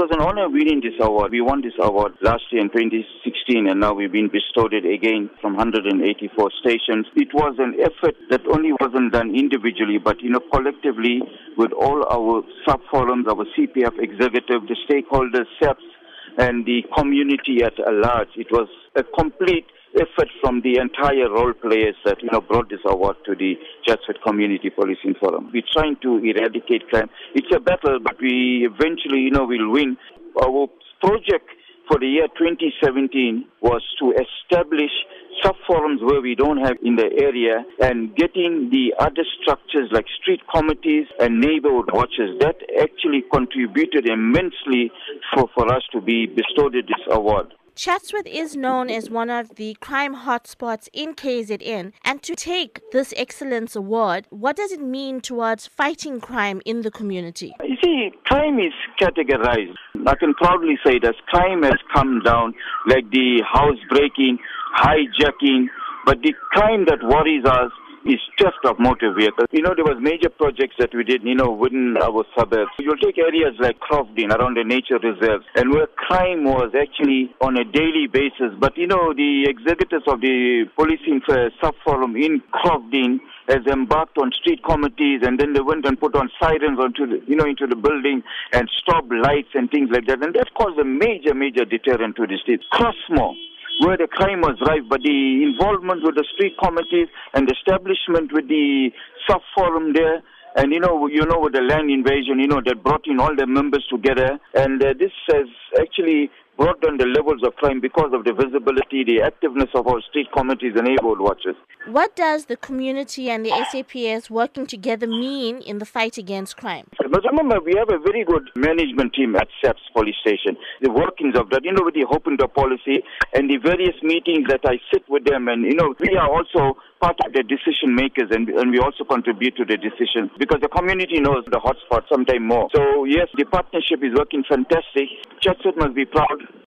It was an honor winning this award. We won this award last year in 2016 and now we've been bestowed it again from 184 stations. It was an effort that only wasn't done individually but you know collectively with all our sub forums, our CPF executive, the stakeholders, SAPS and the community at large. It was a complete effort from the entire role players that you know brought this award to the Chatsworth Community Policing Forum. We're trying to eradicate crime. It's a battle, but we eventually you know will win. Our project for the year 2017 was to establish sub forums where we don't have in the area and getting the other structures like street committees and neighborhood watches that actually contributed immensely for, for us to be bestowed this award. Chatsworth is known as one of the crime hotspots in KZN, and to take this excellence award, what does it mean towards fighting crime in the community? You see, crime is categorized. I can proudly say that crime has come down, like the housebreaking, hijacking, but the crime that worries us is theft of motor vehicles. You know, there was major projects that we did, you know, within our suburbs. You'll take areas like Croftdene around the nature reserves and where crime was actually on a daily basis. But, you know, the executives of the policing uh, sub forum in Croftdene has embarked on street committees and then they went and put on sirens onto the, you know, into the building and stop lights and things like that. And that caused a major, major deterrent to the streets. Crossmoor where the crime was rife, but the involvement with the street committees and the establishment with the sub forum there, and you know, you know, with the land invasion, you know, that brought in all the members together, and uh, this has actually brought down the levels of crime because of the visibility, the activeness of our street committees and neighborhood watches. What does the community and the SAPS working together mean in the fight against crime? But remember, we have a very good management team at SAPS police station. The workings of that, you know, with the Hope the policy and the various meetings that I sit with them, and you know, we are also part of the decision makers and, and we also contribute to the decisions because the community knows the hotspot sometime more. So yes, the partnership is working fantastic. Chatsworth must be proud